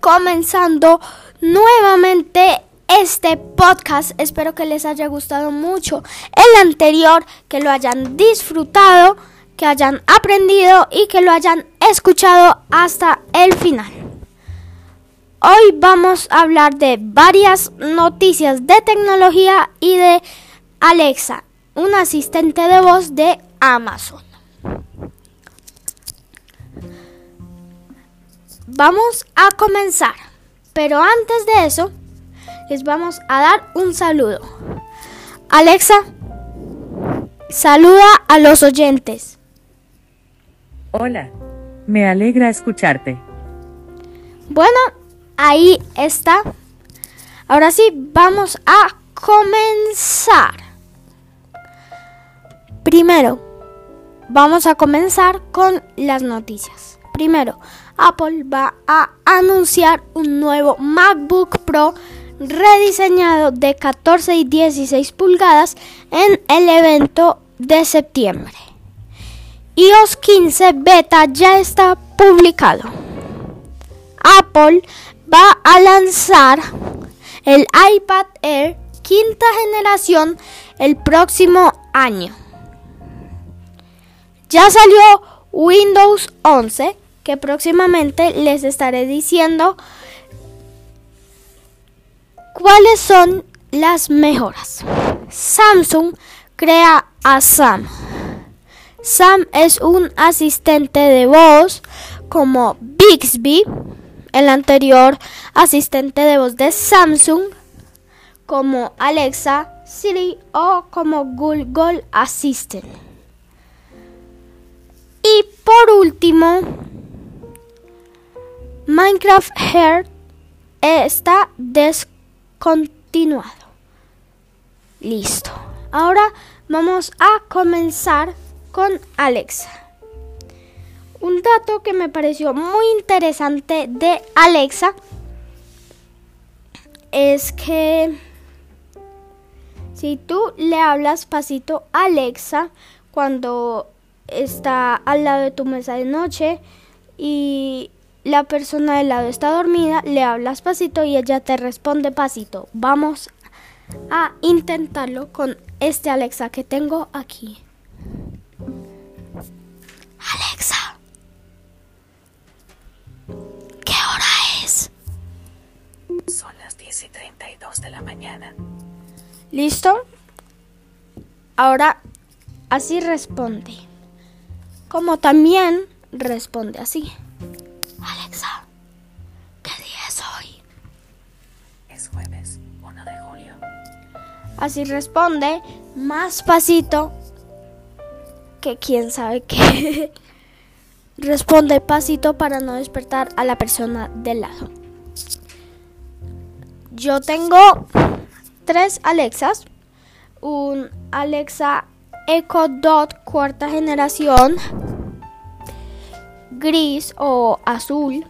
comenzando nuevamente este podcast. Espero que les haya gustado mucho el anterior, que lo hayan disfrutado, que hayan aprendido y que lo hayan escuchado hasta el final. Hoy vamos a hablar de varias noticias de tecnología y de Alexa, un asistente de voz de Amazon. Vamos a comenzar, pero antes de eso, les vamos a dar un saludo. Alexa, saluda a los oyentes. Hola, me alegra escucharte. Bueno, ahí está. Ahora sí, vamos a comenzar. Primero, vamos a comenzar con las noticias. Primero, Apple va a anunciar un nuevo MacBook Pro rediseñado de 14 y 16 pulgadas en el evento de septiembre. iOS 15 beta ya está publicado. Apple va a lanzar el iPad Air quinta generación el próximo año. Ya salió Windows 11 que próximamente les estaré diciendo cuáles son las mejoras. Samsung crea a Sam. Sam es un asistente de voz como Bixby, el anterior asistente de voz de Samsung, como Alexa, Siri o como Google Assistant. Y por último, Minecraft Heart está descontinuado. Listo. Ahora vamos a comenzar con Alexa. Un dato que me pareció muy interesante de Alexa es que si tú le hablas pasito a Alexa cuando está al lado de tu mesa de noche y la persona del lado está dormida, le hablas pasito y ella te responde pasito. Vamos a intentarlo con este Alexa que tengo aquí. Alexa, ¿qué hora es? Son las 10 y 32 de la mañana. ¿Listo? Ahora así responde. Como también responde así. Así responde más pasito que quién sabe qué. responde pasito para no despertar a la persona del lado. Yo tengo tres Alexas. Un Alexa Echo Dot cuarta generación gris o azul,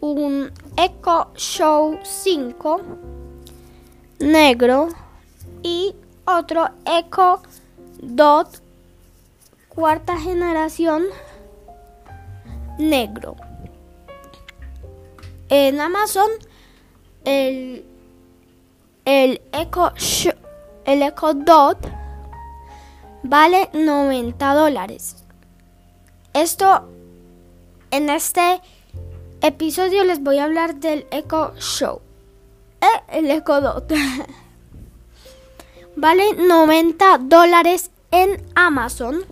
un Echo Show 5 negro y otro Echo Dot cuarta generación negro. En Amazon el, el Echo el Echo Dot vale 90 dólares. Esto, en este episodio les voy a hablar del Echo Show. El Echo Dot. vale 90 dólares en Amazon.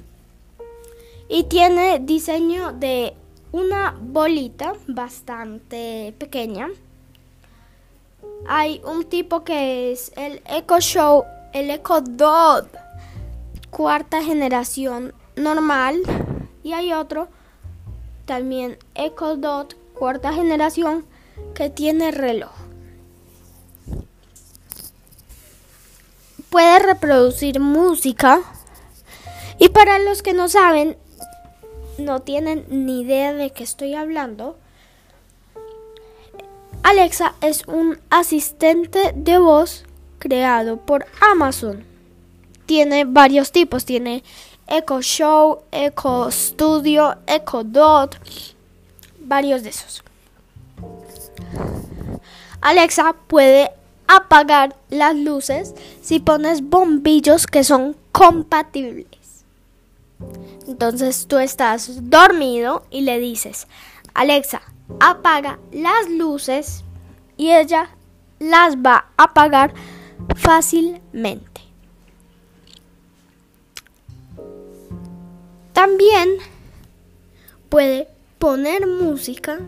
Y tiene diseño de una bolita bastante pequeña. Hay un tipo que es el Echo Show, el Echo Dot, cuarta generación normal y hay otro, también Echo Dot, cuarta generación, que tiene reloj. Puede reproducir música. Y para los que no saben, no tienen ni idea de qué estoy hablando, Alexa es un asistente de voz creado por Amazon. Tiene varios tipos, tiene Echo Show, Echo Studio, Echo Dot, varios de esos. Alexa puede apagar las luces si pones bombillos que son compatibles. Entonces tú estás dormido y le dices, Alexa, apaga las luces y ella las va a apagar fácilmente. También puede poner música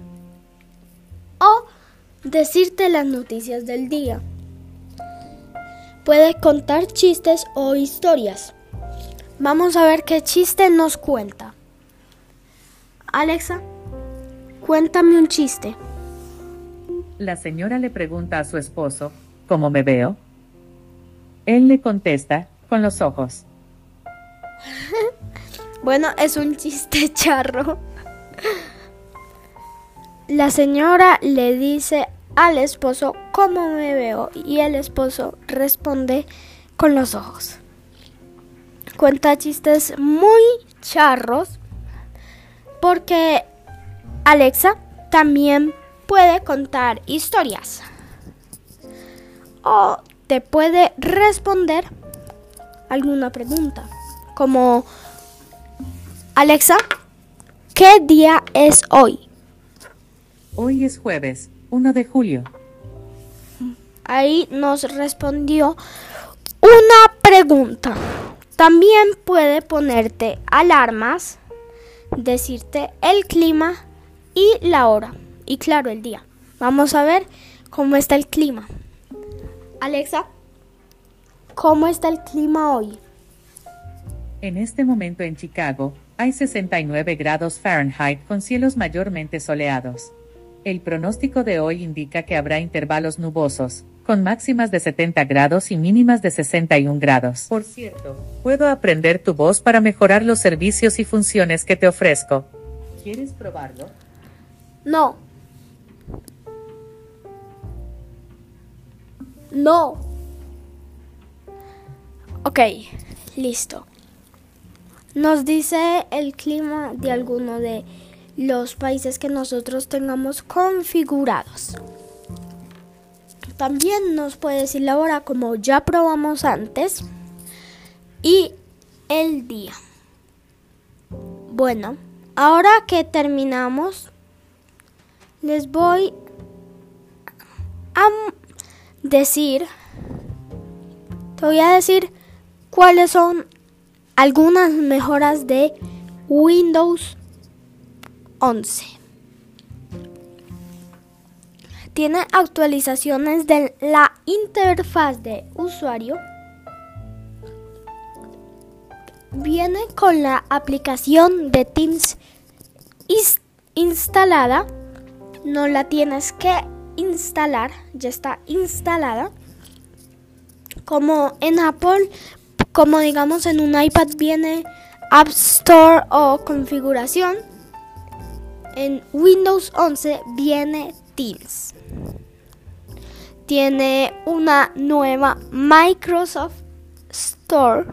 o decirte las noticias del día. Puede contar chistes o historias. Vamos a ver qué chiste nos cuenta. Alexa, cuéntame un chiste. La señora le pregunta a su esposo, ¿cómo me veo? Él le contesta, con los ojos. bueno, es un chiste charro. La señora le dice al esposo cómo me veo y el esposo responde con los ojos. Cuenta chistes muy charros porque Alexa también puede contar historias o te puede responder alguna pregunta como Alexa, ¿qué día es hoy? Hoy es jueves, 1 de julio. Ahí nos respondió una pregunta. También puede ponerte alarmas, decirte el clima y la hora. Y claro, el día. Vamos a ver cómo está el clima. Alexa, ¿cómo está el clima hoy? En este momento en Chicago hay 69 grados Fahrenheit con cielos mayormente soleados. El pronóstico de hoy indica que habrá intervalos nubosos, con máximas de 70 grados y mínimas de 61 grados. Por cierto, puedo aprender tu voz para mejorar los servicios y funciones que te ofrezco. ¿Quieres probarlo? No. No. Ok, listo. Nos dice el clima de alguno de los países que nosotros tengamos configurados. También nos puede decir la hora como ya probamos antes y el día. Bueno, ahora que terminamos, les voy a decir, te voy a decir cuáles son algunas mejoras de Windows 11. Tiene actualizaciones de la interfaz de usuario. Viene con la aplicación de Teams instalada. No la tienes que instalar, ya está instalada. Como en Apple, como digamos en un iPad viene App Store o configuración en Windows 11 viene Teams. Tiene una nueva Microsoft Store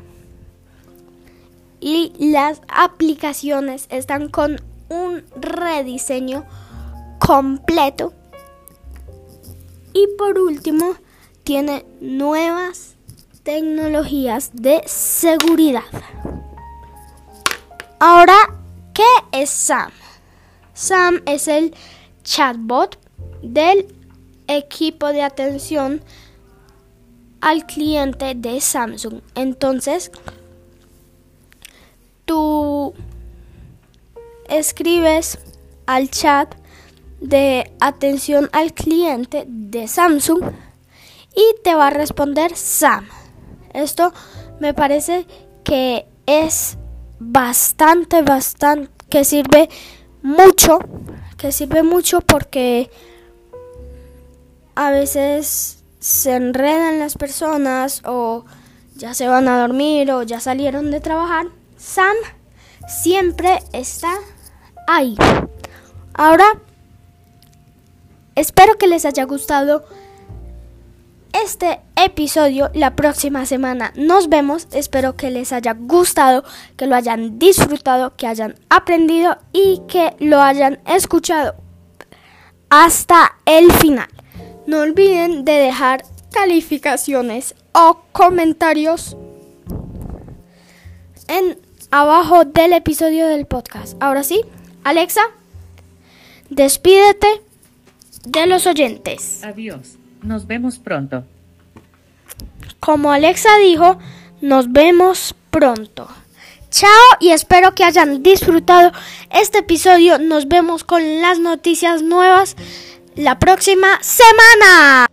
y las aplicaciones están con un rediseño completo. Y por último, tiene nuevas tecnologías de seguridad. Ahora, ¿qué es SAM? Sam es el chatbot del equipo de atención al cliente de Samsung. Entonces, tú escribes al chat de atención al cliente de Samsung y te va a responder Sam. Esto me parece que es bastante, bastante, que sirve mucho, que sirve mucho porque a veces se enredan las personas o ya se van a dormir o ya salieron de trabajar. Sam siempre está ahí. Ahora, espero que les haya gustado este episodio la próxima semana. Nos vemos. Espero que les haya gustado, que lo hayan disfrutado, que hayan aprendido y que lo hayan escuchado. hasta el final. No olviden de dejar calificaciones o comentarios en abajo del episodio del podcast. Ahora sí, Alexa, despídete de los oyentes. Adiós. Nos vemos pronto. Como Alexa dijo, nos vemos pronto. Chao y espero que hayan disfrutado este episodio. Nos vemos con las noticias nuevas la próxima semana.